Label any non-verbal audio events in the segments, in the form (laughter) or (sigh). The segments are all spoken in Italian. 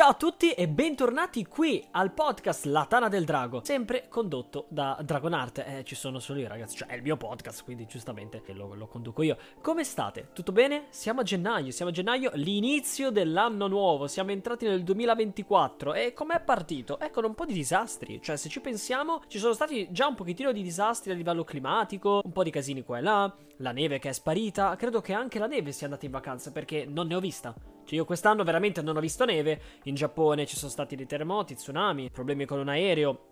Ciao a tutti e bentornati qui al podcast La Tana del Drago, sempre condotto da Dragonart. Eh, ci sono solo io ragazzi, cioè è il mio podcast, quindi giustamente lo, lo conduco io. Come state? Tutto bene? Siamo a gennaio, siamo a gennaio, l'inizio dell'anno nuovo, siamo entrati nel 2024 e com'è partito? Ecco, un po' di disastri, cioè se ci pensiamo ci sono stati già un pochettino di disastri a livello climatico, un po' di casini qua e là, la neve che è sparita, credo che anche la neve sia andata in vacanza perché non ne ho vista. Cioè io quest'anno veramente non ho visto neve, in Giappone ci sono stati dei terremoti, tsunami, problemi con un aereo.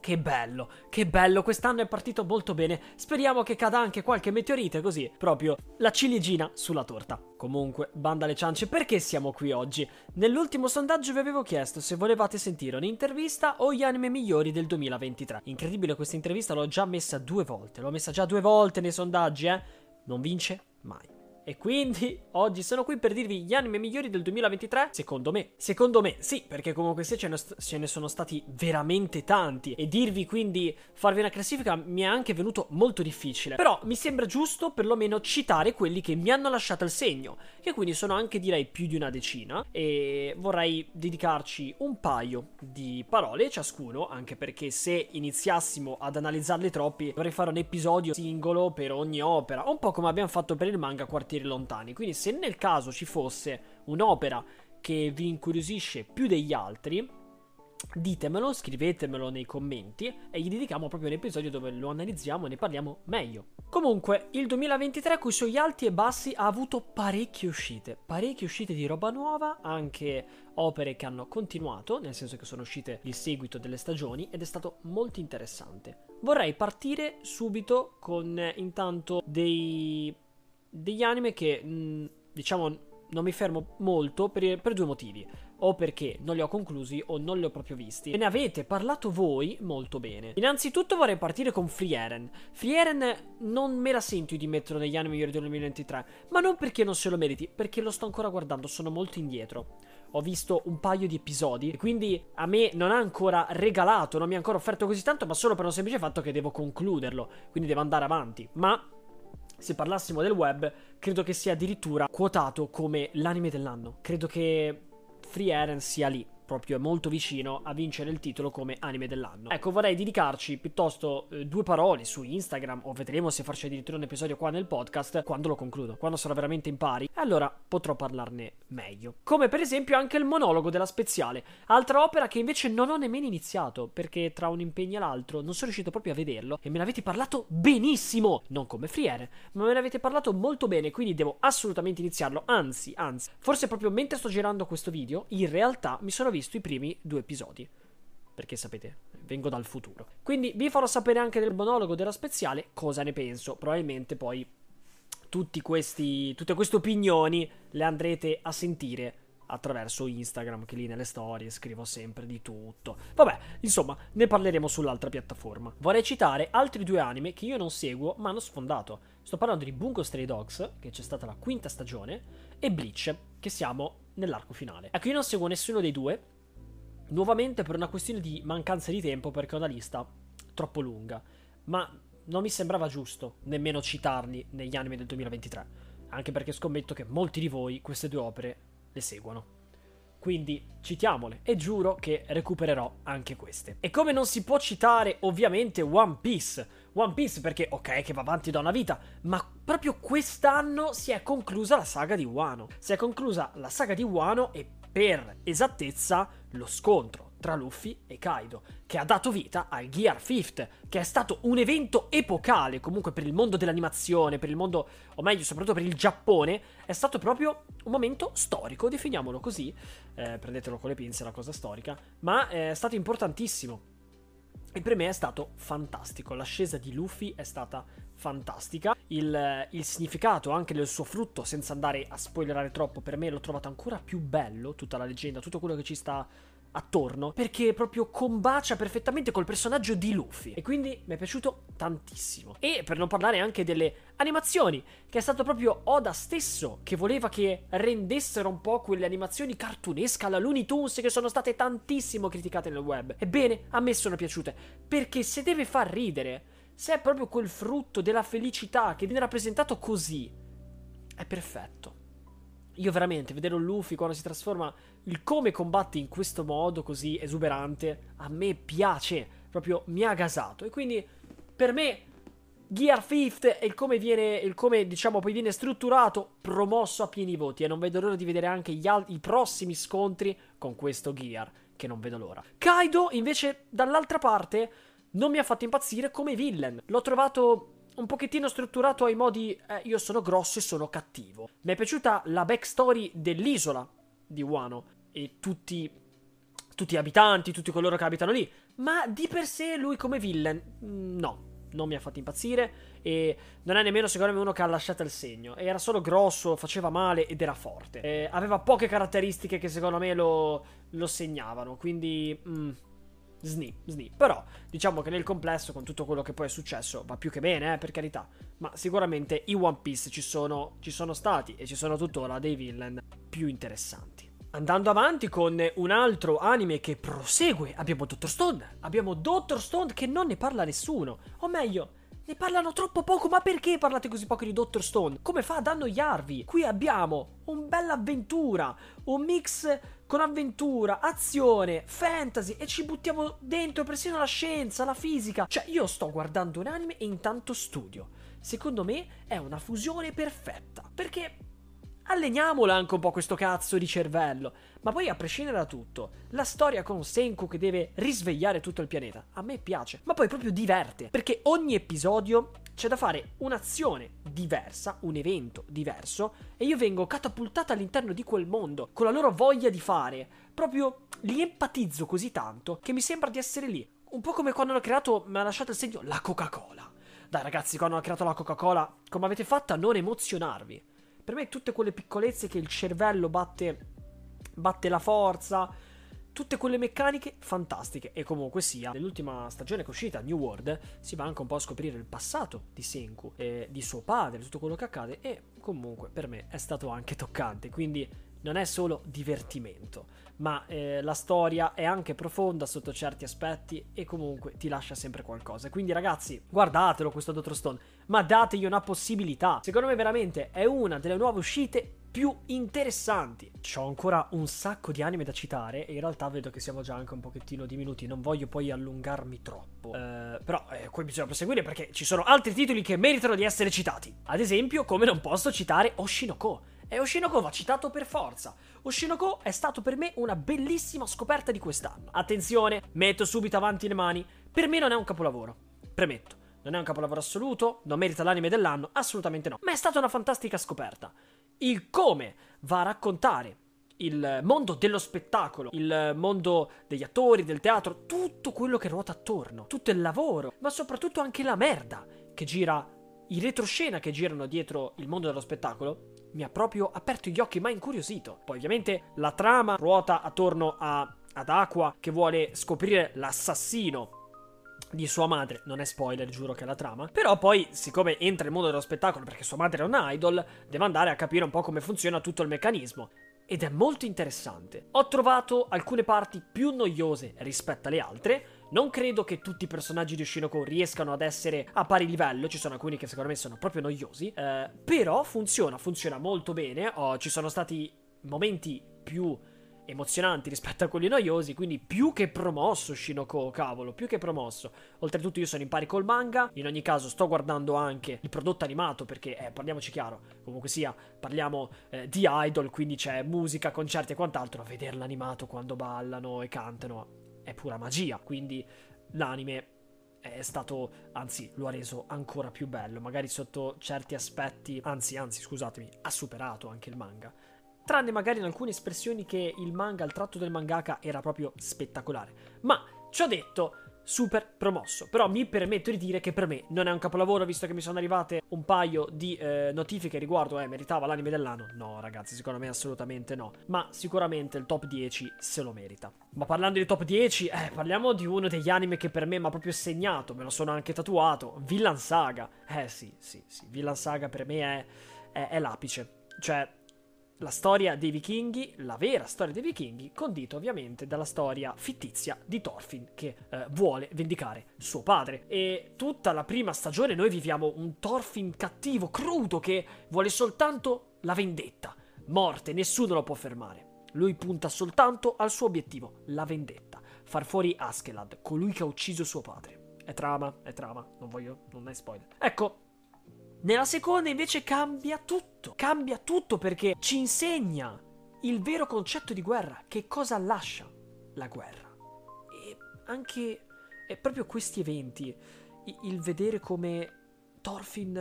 Che bello, che bello, quest'anno è partito molto bene. Speriamo che cada anche qualche meteorite così, proprio la ciliegina sulla torta. Comunque, banda alle ciance, perché siamo qui oggi? Nell'ultimo sondaggio vi avevo chiesto se volevate sentire un'intervista o gli anime migliori del 2023. Incredibile, questa intervista l'ho già messa due volte, l'ho messa già due volte nei sondaggi, eh? Non vince mai. E quindi oggi sono qui per dirvi gli anime migliori del 2023, secondo me. Secondo me, sì, perché comunque se ce ne, ce ne, sono stati veramente tanti. E dirvi quindi, farvi una classifica mi è anche venuto molto difficile. Però mi sembra giusto perlomeno citare quelli che mi hanno lasciato il segno, che quindi sono anche direi più di una decina. E vorrei dedicarci un paio di parole ciascuno, anche perché se iniziassimo ad analizzarli troppi, dovrei fare un episodio singolo per ogni opera, un po' come abbiamo fatto per il manga quartiere quartieri lontani. Quindi se nel caso ci fosse un'opera che vi incuriosisce più degli altri, ditemelo, scrivetemelo nei commenti e gli dedichiamo proprio un episodio dove lo analizziamo e ne parliamo meglio. Comunque, il 2023 con i suoi alti e bassi ha avuto parecchie uscite, parecchie uscite di roba nuova, anche opere che hanno continuato, nel senso che sono uscite il seguito delle stagioni ed è stato molto interessante. Vorrei partire subito con intanto dei degli anime che, mh, mm, diciamo, non mi fermo molto per, per, due motivi. O perché non li ho conclusi o non li ho proprio visti. E ne avete parlato voi molto bene. Innanzitutto vorrei partire con Frieren. Frieren non me la sento di metterlo negli anime migliori del 2023. Ma non perché non se lo meriti, perché lo sto ancora guardando, sono molto indietro. Ho visto un paio di episodi, e quindi a me non ha ancora regalato, non mi ha ancora offerto così tanto, ma solo per un semplice fatto che devo concluderlo. Quindi devo andare avanti. Ma se parlassimo del web, credo che sia addirittura quotato come l'anime dell'anno. Credo che Free Eren sia lì proprio molto vicino a vincere il titolo come anime dell'anno. Ecco, vorrei dedicarci piuttosto eh, due parole su Instagram, o vedremo se farci addirittura un episodio qua nel podcast, quando lo concludo, quando sarò veramente in pari, allora potrò parlarne meglio. Come per esempio anche il monologo della Speziale, altra opera che invece non ho nemmeno iniziato, perché tra un impegno e l'altro non sono riuscito proprio a vederlo, e me ne avete parlato benissimo, non come Friere, ma me ne avete parlato molto bene, quindi devo assolutamente iniziarlo, anzi, anzi, forse proprio mentre sto girando questo video, in realtà mi sono visto i primi due episodi. Perché sapete, vengo dal futuro. Quindi vi farò sapere anche del monologo della speziale cosa ne penso. Probabilmente poi questi, tutte queste opinioni le andrete a sentire attraverso Instagram, che lì nelle storie scrivo sempre di tutto. Vabbè, insomma, ne parleremo sull'altra piattaforma. Vorrei citare altri due anime che io non seguo, ma hanno sfondato. Sto parlando di Bungo Stray Dogs, che c'è stata la quinta stagione, e Bleach, che siamo nell'arco finale. Ecco, io non seguo nessuno dei due, nuovamente per una questione di mancanza di tempo, perché ho una lista troppo lunga. Ma non mi sembrava giusto nemmeno citarli negli anime del 2023. Anche perché scommetto che molti di voi queste due opere le seguono. Quindi citiamole e giuro che recupererò anche queste. E come non si può citare ovviamente One Piece. One Piece perché ok che va avanti da una vita, ma proprio quest'anno si è conclusa la saga di Wano. Si è conclusa la saga di Wano e per esattezza lo scontro tra Luffy e Kaido, che ha dato vita al Gear Fifth, che è stato un evento epocale comunque per il mondo dell'animazione, per il mondo, o meglio, soprattutto per il Giappone, è stato proprio un momento storico, definiamolo così, eh, prendetelo con le pinze la cosa storica, ma è stato importantissimo. E per me è stato fantastico. L'ascesa di Luffy è stata fantastica. Il, il, significato anche del suo frutto, senza andare a spoilerare troppo, per me l'ho trovato ancora più bello. Tutta la leggenda, tutto quello che ci sta attorno perché proprio combacia perfettamente col personaggio di Luffy e quindi mi è piaciuto tantissimo e per non parlare anche delle animazioni che è stato proprio Oda stesso che voleva che rendessero un po' quelle animazioni cartunesche alla Looney Tunes che sono state tantissimo criticate nel web ebbene a me sono piaciute perché se deve far ridere se è proprio quel frutto della felicità che viene rappresentato così è perfetto io veramente, vedere un Luffy quando si trasforma, il come combatti in questo modo così esuberante, a me piace, proprio mi ha gasato. E quindi, per me, Gear Fifth e il come viene, il come diciamo poi viene strutturato, promosso a pieni voti. E non vedo l'ora di vedere anche al- i prossimi scontri con questo Gear, che non vedo l'ora. Kaido, invece, dall'altra parte, non mi ha fatto impazzire come villain. L'ho trovato un pochettino strutturato ai modi eh, io sono grosso e sono cattivo. Mi è piaciuta la backstory dell'isola di Wano e tutti, tutti gli abitanti, tutti coloro che abitano lì, ma di per sé lui come villain mm, no. Non mi ha fatto impazzire e non è nemmeno secondo me uno che ha lasciato il segno. Era solo grosso, faceva male ed era forte. E aveva poche caratteristiche che secondo me lo, lo segnavano. Quindi mm, Sni, sni. Però diciamo che nel complesso, con tutto quello che poi è successo, va più che bene, eh, per carità. Ma sicuramente i One Piece ci sono, ci sono stati e ci sono tuttora dei villain più interessanti. Andando avanti con un altro anime che prosegue, abbiamo Dottor Stone. Abbiamo Dottor Stone che non ne parla nessuno. O meglio, ne parlano troppo poco, ma perché parlate così poco di Dottor Stone? Come fa ad annoiarvi? Qui abbiamo un bell'avventura, un mix con avventura, azione, fantasy e ci buttiamo dentro persino la scienza, la fisica. Cioè, io sto guardando un anime e intanto studio. Secondo me è una fusione perfetta. Perché alleniamola anche un po' questo cazzo di cervello. Ma poi, a prescindere da tutto, la storia con Senku che deve risvegliare tutto il pianeta, a me piace. Ma poi proprio diverte. Perché ogni episodio c'è da fare un'azione diversa, un evento diverso, e io vengo catapultata all'interno di quel mondo, con la loro voglia di fare. Proprio li empatizzo così tanto che mi sembra di essere lì. Un po' come quando hanno creato, mi ha lasciato il segno, la Coca-Cola. Dai ragazzi, quando hanno creato la Coca-Cola, come avete fatto a non emozionarvi? Per me tutte quelle piccolezze che il cervello batte, batte la forza, tutte quelle meccaniche fantastiche. E comunque sia, nell'ultima stagione che è uscita, New World, si va anche un po' a scoprire il passato di Senku, e di suo padre, tutto quello che accade. E comunque per me è stato anche toccante. Quindi non è solo divertimento, ma eh, la storia è anche profonda sotto certi aspetti e comunque ti lascia sempre qualcosa. Quindi ragazzi, guardatelo questo Dottor Stone, ma dategli una possibilità. Secondo me veramente è una delle nuove uscite più interessanti. C'ho ancora un sacco di anime da citare e in realtà vedo che siamo già anche un pochettino diminuti, non voglio poi allungarmi troppo. Eh, però eh, qui bisogna proseguire perché ci sono altri titoli che meritano di essere citati. Ad esempio, come non posso citare Oshinoko. E Oshinoko va citato per forza. Oshinoko è stato per me una bellissima scoperta di quest'anno. Attenzione, metto subito avanti le mani. Per me non è un capolavoro. Premetto. Non è un capolavoro assoluto, non merita l'anime dell'anno, assolutamente no. Ma è stata una fantastica scoperta il come va a raccontare il mondo dello spettacolo, il mondo degli attori, del teatro, tutto quello che ruota attorno, tutto il lavoro, ma soprattutto anche la merda che gira, i retroscena che girano dietro il mondo dello spettacolo, mi ha proprio aperto gli occhi ma incuriosito. Poi ovviamente la trama ruota attorno a, ad Aqua che vuole scoprire l'assassino di sua madre, non è spoiler, giuro che è la trama. Però poi, siccome entra nel mondo dello spettacolo perché sua madre è un idol, deve andare a capire un po' come funziona tutto il meccanismo. Ed è molto interessante. Ho trovato alcune parti più noiose rispetto alle altre. Non credo che tutti i personaggi di Oshinoko riescano ad essere a pari livello, ci sono alcuni che secondo me sono proprio noiosi. Eh, però funziona, funziona molto bene. Oh, ci sono stati momenti più emozionanti rispetto a quelli noiosi, quindi più che promosso Shinoko, cavolo, più che promosso. Oltretutto io sono in pari col manga, in ogni caso sto guardando anche il prodotto animato perché, eh, parliamoci chiaro, comunque sia, parliamo eh, di idol, quindi c'è musica, concerti e quant'altro, a vederlo animato quando ballano e cantano è pura magia, quindi l'anime è stato, anzi, lo ha reso ancora più bello, magari sotto certi aspetti, anzi, anzi, scusatemi, ha superato anche il manga tranne magari in alcune espressioni che il manga, il tratto del mangaka era proprio spettacolare. Ma, ci ho detto, super promosso. Però mi permetto di dire che per me non è un capolavoro, visto che mi sono arrivate un paio di eh, notifiche riguardo, eh, meritava l'anime dell'anno. No, ragazzi, secondo me assolutamente no. Ma sicuramente il top 10 se lo merita. Ma parlando di top 10, eh, parliamo di uno degli anime che per me mi ha proprio segnato, me lo sono anche tatuato, Villan Saga. Eh sì, sì, sì, Villan Saga per me è, è, è l'apice. Cioè, la storia dei vichinghi, la vera storia dei vichinghi, condita ovviamente dalla storia fittizia di Thorfinn che eh, vuole vendicare suo padre. E tutta la prima stagione noi viviamo un Thorfinn cattivo, crudo, che vuole soltanto la vendetta. morte, nessuno lo può fermare. Lui punta soltanto al suo obiettivo, la vendetta, far fuori Askeladd, colui che ha ucciso suo padre. È trama, è trama, non voglio, non è spoiler. Ecco, nella seconda invece cambia tutto, cambia tutto perché ci insegna il vero concetto di guerra, che cosa lascia la guerra. E anche è proprio questi eventi, il vedere come Thorfinn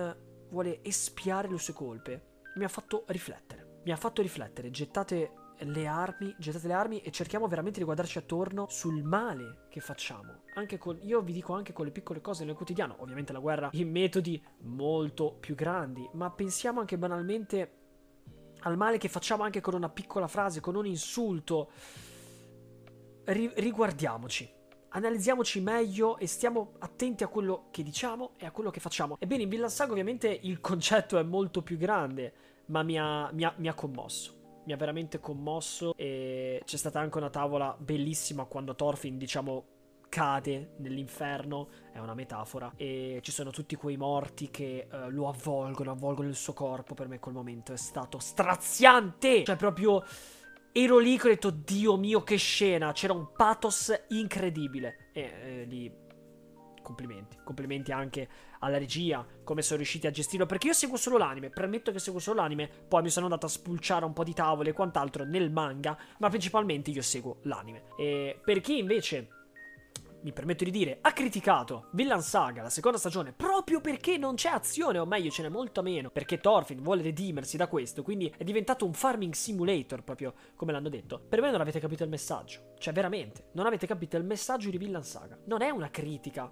vuole espiare le sue colpe, mi ha fatto riflettere. Mi ha fatto riflettere, gettate le armi, gettate le armi e cerchiamo veramente di guardarci attorno sul male che facciamo. Anche con, io vi dico anche con le piccole cose nel quotidiano, ovviamente la guerra in metodi molto più grandi, ma pensiamo anche banalmente al male che facciamo anche con una piccola frase, con un insulto. Ri- riguardiamoci. Analizziamoci meglio e stiamo attenti a quello che diciamo e a quello che facciamo. Ebbene, in Villa Saga ovviamente il concetto è molto più grande, ma mi ha, mi ha, mi ha commosso mi ha veramente commosso e c'è stata anche una tavola bellissima quando Thorfinn, diciamo, cade nell'inferno, è una metafora, e ci sono tutti quei morti che uh, lo avvolgono, avvolgono il suo corpo, per me quel momento è stato straziante, cioè proprio ero lì che ho detto, Dio mio che scena, c'era un pathos incredibile, e eh, lì complimenti. Complimenti anche alla regia, come sono riusciti a gestirlo. Perché io seguo solo l'anime, premetto che seguo solo l'anime, poi mi sono andato a spulciare un po' di tavole e quant'altro nel manga, ma principalmente io seguo l'anime. E per chi invece mi permetto di dire, ha criticato Villan Saga, la seconda stagione, proprio perché non c'è azione, o meglio ce n'è molto meno, perché Thorfinn vuole redimersi da questo, quindi è diventato un farming simulator, proprio come l'hanno detto. Per me non avete capito il messaggio, cioè veramente, non avete capito il messaggio di Villan Saga. Non è una critica,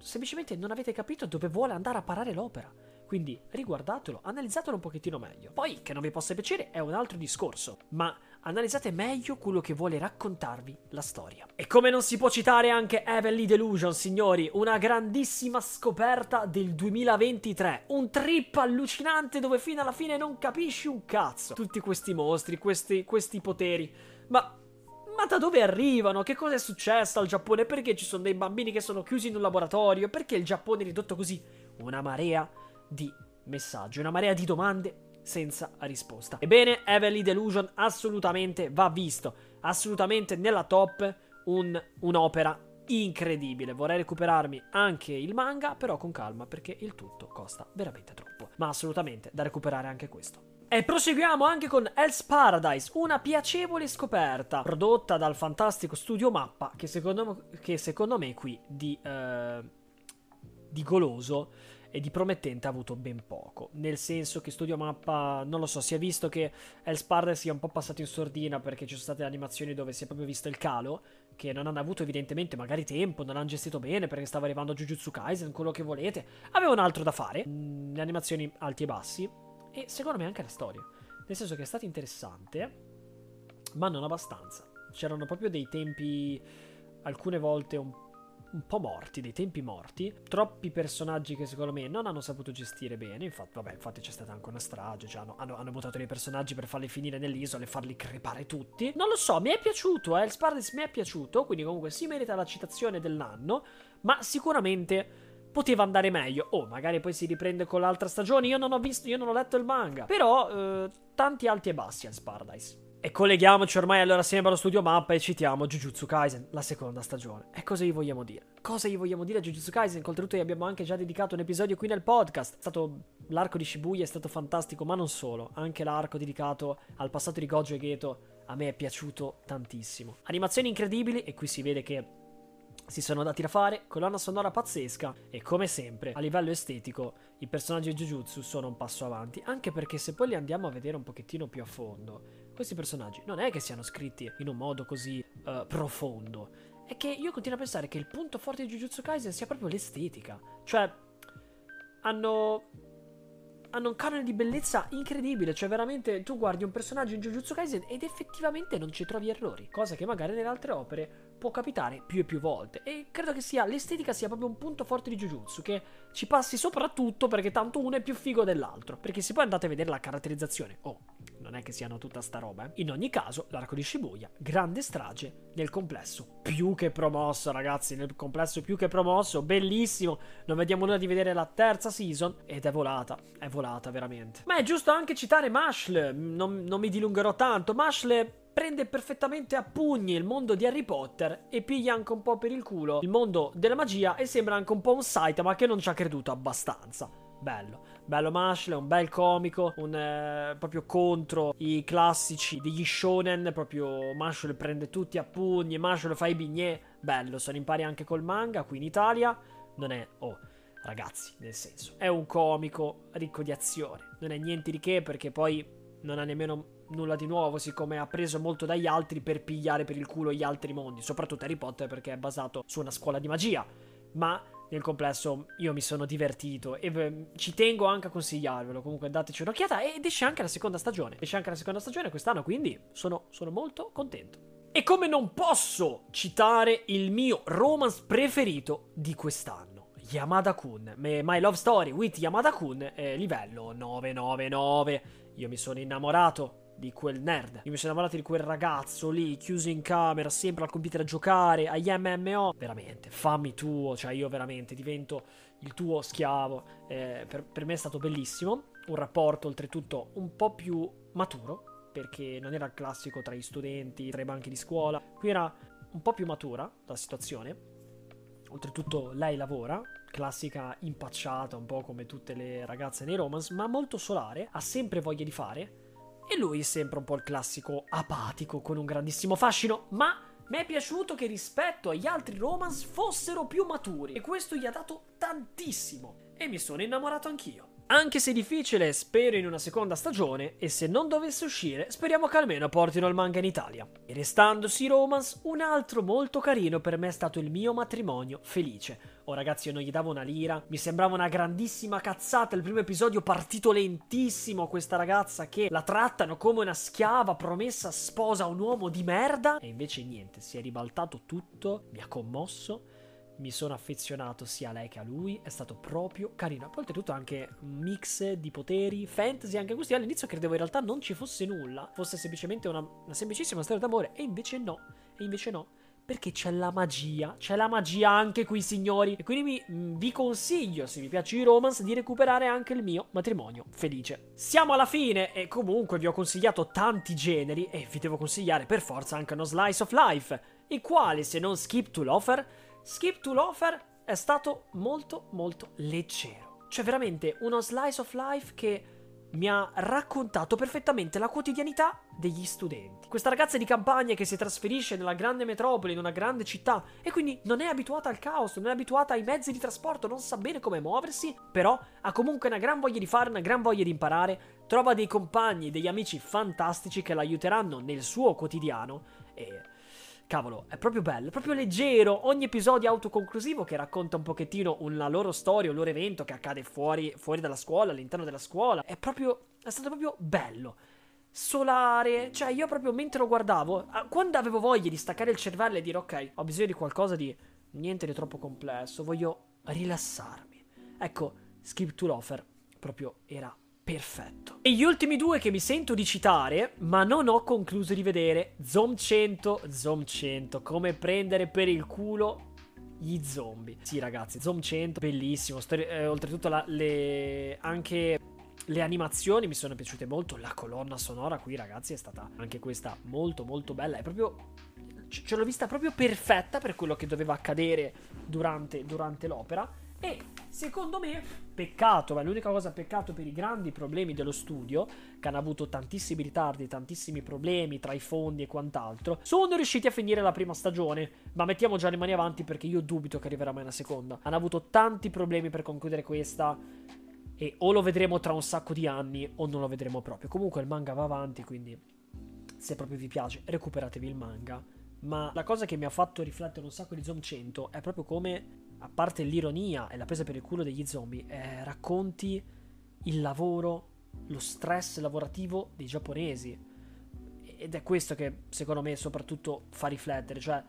semplicemente non avete capito dove vuole andare a parare l'opera. Quindi riguardatelo, analizzatelo un pochettino meglio. Poi che non vi possa piacere è un altro discorso, ma analizzate meglio quello che vuole raccontarvi la storia. E come non si può citare anche Heavenly Delusion, signori, una grandissima scoperta del 2023, un trip allucinante dove fino alla fine non capisci un cazzo. Tutti questi mostri, questi, questi poteri, ma ma da dove arrivano? Che cosa è successo al Giappone? Perché ci sono dei bambini che sono chiusi in un laboratorio? Perché il Giappone è ridotto così? Una marea di messaggi, una marea di domande senza risposta. Ebbene, Heavenly Delusion assolutamente va visto, assolutamente nella top un, un'opera incredibile. Vorrei recuperarmi anche il manga, però con calma perché il tutto costa veramente troppo. Ma assolutamente da recuperare anche questo. E proseguiamo anche con Hell's Paradise, una piacevole scoperta prodotta dal fantastico studio Mappa che secondo, che secondo me qui di, eh, di goloso e di promettente ha avuto ben poco. Nel senso che Studio Mappa, non lo so, si è visto che Hell's Paradise sia un po' passato in sordina perché ci sono state animazioni dove si è proprio visto il calo, che non hanno avuto evidentemente magari tempo, non hanno gestito bene perché stava arrivando Jujutsu Kaisen, quello che volete. Avevano altro da fare, mm, le animazioni alti e bassi, e secondo me anche la storia. Nel senso che è stata interessante, ma non abbastanza. C'erano proprio dei tempi, alcune volte un, un, po' morti, dei tempi morti. Troppi personaggi che secondo me non hanno saputo gestire bene. Infatti, vabbè, infatti c'è stata anche una strage. Cioè hanno, hanno, hanno buttato dei personaggi per farli finire nell'isola e farli crepare tutti. Non lo so, mi è piaciuto, eh. Il Spardes mi è piaciuto. Quindi comunque si merita la citazione dell'anno. Ma sicuramente poteva andare meglio. Oh, magari poi si riprende con l'altra stagione. Io non ho visto, io non ho letto il manga. Però, eh, tanti alti e bassi al Paradise. E colleghiamoci ormai allora sempre allo studio mappa e citiamo Jujutsu Kaisen, la seconda stagione. E cosa gli vogliamo dire? Cosa gli vogliamo dire a Jujutsu Kaisen? Oltretutto gli abbiamo anche già dedicato un episodio qui nel podcast. È stato l'arco di Shibuya è stato fantastico, ma non solo. Anche l'arco dedicato al passato di Gojo e Geto a me è piaciuto tantissimo. Animazioni incredibili e qui si vede che si sono dati da fare, colonna sonora pazzesca e come sempre a livello estetico i personaggi di Jujutsu sono un passo avanti, anche perché se poi li andiamo a vedere un pochettino più a fondo, questi personaggi non è che siano scritti in un modo così uh, profondo, è che io continuo a pensare che il punto forte di Jujutsu Kaisen sia proprio l'estetica, cioè hanno hanno un canone di bellezza incredibile. Cioè, veramente tu guardi un personaggio in Jujutsu Kaisen ed effettivamente non ci trovi errori. Cosa che magari nelle altre opere può capitare più e più volte. E credo che sia l'estetica sia proprio un punto forte di Jujutsu. Che ci passi soprattutto perché tanto uno è più figo dell'altro. Perché se poi andate a vedere la caratterizzazione, oh, non è che siano tutta sta roba. Eh. In ogni caso, l'arco di Shibuya, grande strage nel complesso, più che promosso, ragazzi, nel complesso più che promosso, bellissimo. Non vediamo l'ora di vedere la terza season ed è volata, è volata veramente. Ma è giusto anche citare Mashle, non, non mi dilungherò tanto. Mashle prende perfettamente a pugni il mondo di Harry Potter e piglia anche un po' per il culo il mondo della magia e sembra anche un po' un Saitama che non ci ha creduto abbastanza. Bello, bello Mashle, un bel comico, un, eh, proprio contro i classici degli shonen, proprio Mashle prende tutti a pugni, Mashle fa i bignè, bello, se ne impari anche col manga qui in Italia, non è... oh ragazzi, nel senso, è un comico ricco di azione, non è niente di che perché poi non ha nemmeno nulla di nuovo, siccome ha preso molto dagli altri per pigliare per il culo gli altri mondi, soprattutto Harry Potter perché è basato su una scuola di magia. Ma nel complesso io mi sono divertito e beh, ci tengo anche a consigliarvelo. Comunque dateci un'occhiata ed esce anche la seconda stagione. Esce anche la seconda stagione quest'anno, quindi sono, sono molto contento. E come non posso citare il mio romance preferito di quest'anno. Yamada Kun, My Love Story with Yamada Kun, eh, livello 999. Io mi sono innamorato di quel nerd. Io mi sono innamorato di quel ragazzo lì, chiuso in camera, sempre al computer a giocare, agli MMO. Veramente, fammi tuo, cioè io veramente divento il tuo schiavo. Eh, per, per me è stato bellissimo. Un rapporto oltretutto un po' più maturo, perché non era il classico tra gli studenti, tra i banchi di scuola. Qui era un po' più matura la situazione. Oltretutto lei lavora, classica impacciata, un po' come tutte le ragazze nei romance, ma molto solare, ha sempre voglia di fare e lui è sempre un po' il classico apatico con un grandissimo fascino, ma mi è piaciuto che rispetto agli altri romance fossero più maturi e questo gli ha dato tantissimo e mi sono innamorato anch'io. Anche se difficile, spero in una seconda stagione e se non dovesse uscire, speriamo che almeno portino il manga in Italia. E restandosi romance, un altro molto carino per me è stato il mio matrimonio felice. Oh ragazzi, io non gli davo una lira, mi sembrava una grandissima cazzata. Il primo episodio partito lentissimo, questa ragazza che la trattano come una schiava promessa sposa a un uomo di merda. E invece niente, si è ribaltato tutto, mi ha commosso mi sono affezionato sia a lei che a lui, è stato proprio carino. Poi oltretutto anche un mix di poteri, fantasy, anche questi. All'inizio credevo in realtà non ci fosse nulla, fosse semplicemente una, una semplicissima storia d'amore, e invece no, e invece no. Perché c'è la magia, c'è la magia anche qui signori. E quindi mi, mm, vi consiglio, se vi piace i romance, di recuperare anche il mio matrimonio felice. Siamo alla fine e comunque vi ho consigliato tanti generi e vi devo consigliare per forza anche uno slice of life. Il quale, se non skip to l'offer, Skip to Lofer è stato molto molto leggero. Cioè veramente uno slice of life che mi ha raccontato perfettamente la quotidianità degli studenti. Questa ragazza di campagna che si trasferisce nella grande metropoli, in una grande città, e quindi non è abituata al caos, non è abituata ai mezzi di trasporto, non sa bene come muoversi, però ha comunque una gran voglia di fare, una gran voglia di imparare, trova dei compagni, degli amici fantastici che l'aiuteranno nel suo quotidiano e Cavolo, è proprio bello, è proprio leggero. Ogni episodio autoconclusivo che racconta un pochettino una loro storia, un loro evento che accade fuori, fuori dalla scuola, all'interno della scuola. È proprio. È stato proprio bello. Solare, cioè io proprio mentre lo guardavo, quando avevo voglia di staccare il cervello e dire ok, ho bisogno di qualcosa di niente di troppo complesso, voglio rilassarmi. Ecco, Skip to Lofer proprio era perfetto. E gli ultimi due che mi sento di citare, ma non ho concluso di vedere, Zom 100, Zom 100, come prendere per il culo gli zombie. Sì ragazzi, Zom 100, bellissimo, Stori- eh, oltretutto la, le... anche le animazioni mi sono piaciute molto, la colonna sonora qui ragazzi è stata anche questa molto molto bella, è proprio ce l'ho vista proprio perfetta per quello che doveva accadere durante, durante l'opera e secondo me, peccato, ma l'unica cosa peccato per i grandi problemi dello studio, che hanno avuto tantissimi ritardi, tantissimi problemi tra i fondi e quant'altro, sono riusciti a finire la prima stagione. Ma mettiamo già le mani avanti perché io dubito che arriverà mai una seconda. Hanno avuto tanti problemi per concludere questa. E o lo vedremo tra un sacco di anni o non lo vedremo proprio. Comunque il manga va avanti, quindi se proprio vi piace, recuperatevi il manga. Ma la cosa che mi ha fatto riflettere un sacco di Zoom 100 è proprio come a parte l'ironia e la presa per il culo degli zombie, eh, racconti il lavoro, lo stress lavorativo dei giapponesi. Ed è questo che secondo me soprattutto fa riflettere, cioè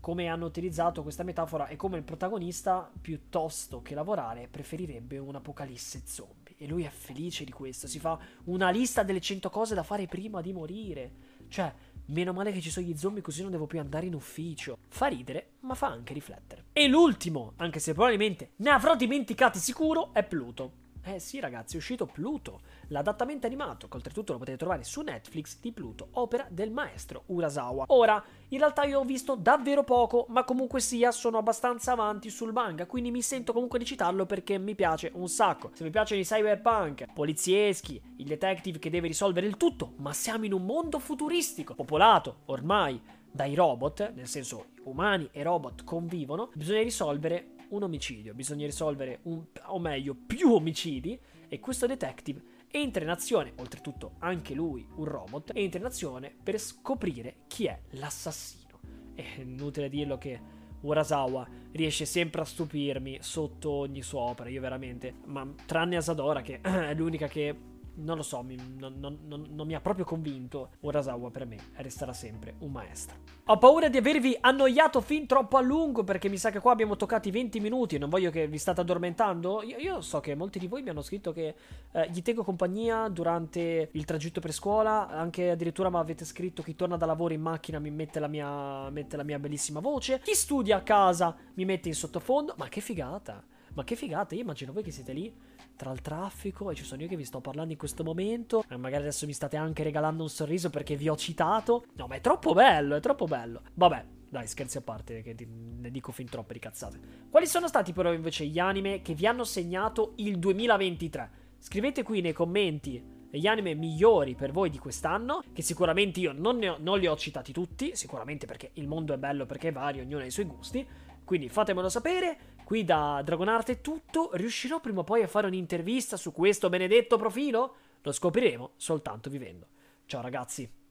come hanno utilizzato questa metafora e come il protagonista, piuttosto che lavorare, preferirebbe un'apocalisse zombie. E lui è felice di questo. Si fa una lista delle 100 cose da fare prima di morire. Cioè, meno male che ci sono gli zombie così non devo più andare in ufficio. Fa ridere, ma fa anche riflettere. E l'ultimo, anche se probabilmente ne avrò dimenticati sicuro, è Pluto. Eh sì ragazzi, è uscito Pluto, l'adattamento animato, che oltretutto lo potete trovare su Netflix di Pluto, opera del maestro Urasawa. Ora, in realtà io ho visto davvero poco, ma comunque sia sono abbastanza avanti sul manga, quindi mi sento comunque di citarlo perché mi piace un sacco. Se mi piacciono i cyberpunk, polizieschi, il detective che deve risolvere il tutto, ma siamo in un mondo futuristico, popolato ormai dai robot, nel senso umani e robot convivono, bisogna risolvere un omicidio, bisogna risolvere un, o meglio, più omicidi e questo detective entra in azione, oltretutto anche lui un robot, entra in azione per scoprire chi è l'assassino. È inutile dirlo che Urasawa riesce sempre a stupirmi sotto ogni sua opera, io veramente, ma tranne Asadora che (clears throat) è l'unica che non lo so, mi, non, non, non, non, mi ha proprio convinto. Urasawa per me resterà sempre un maestro. Ho paura di avervi annoiato fin troppo a lungo perché mi sa che qua abbiamo toccato i 20 minuti non voglio che vi state addormentando. Io, io so che molti di voi mi hanno scritto che eh, gli tengo compagnia durante il tragitto per scuola, anche addirittura mi avete scritto chi torna da lavoro in macchina mi mette la mia, mette la mia bellissima voce, chi studia a casa mi mette in sottofondo, ma che figata! Ma che figata, io immagino voi che siete lì tra il traffico e ci sono io che vi sto parlando in questo momento. E magari adesso mi state anche regalando un sorriso perché vi ho citato. No, ma è troppo bello, è troppo bello. Vabbè, dai, scherzi a parte, che ne dico fin troppe di cazzate. Quali sono stati però invece gli anime che vi hanno segnato il 2023? Scrivete qui nei commenti gli anime migliori per voi di quest'anno, che sicuramente io non, ho, non, li ho citati tutti, sicuramente perché il mondo è bello, perché è vario, ognuno ha i suoi gusti, quindi fatemelo sapere. Qui da Dragonart è tutto. Riuscirò prima o poi a fare un'intervista su questo benedetto profilo? Lo scopriremo soltanto vivendo. Ciao ragazzi.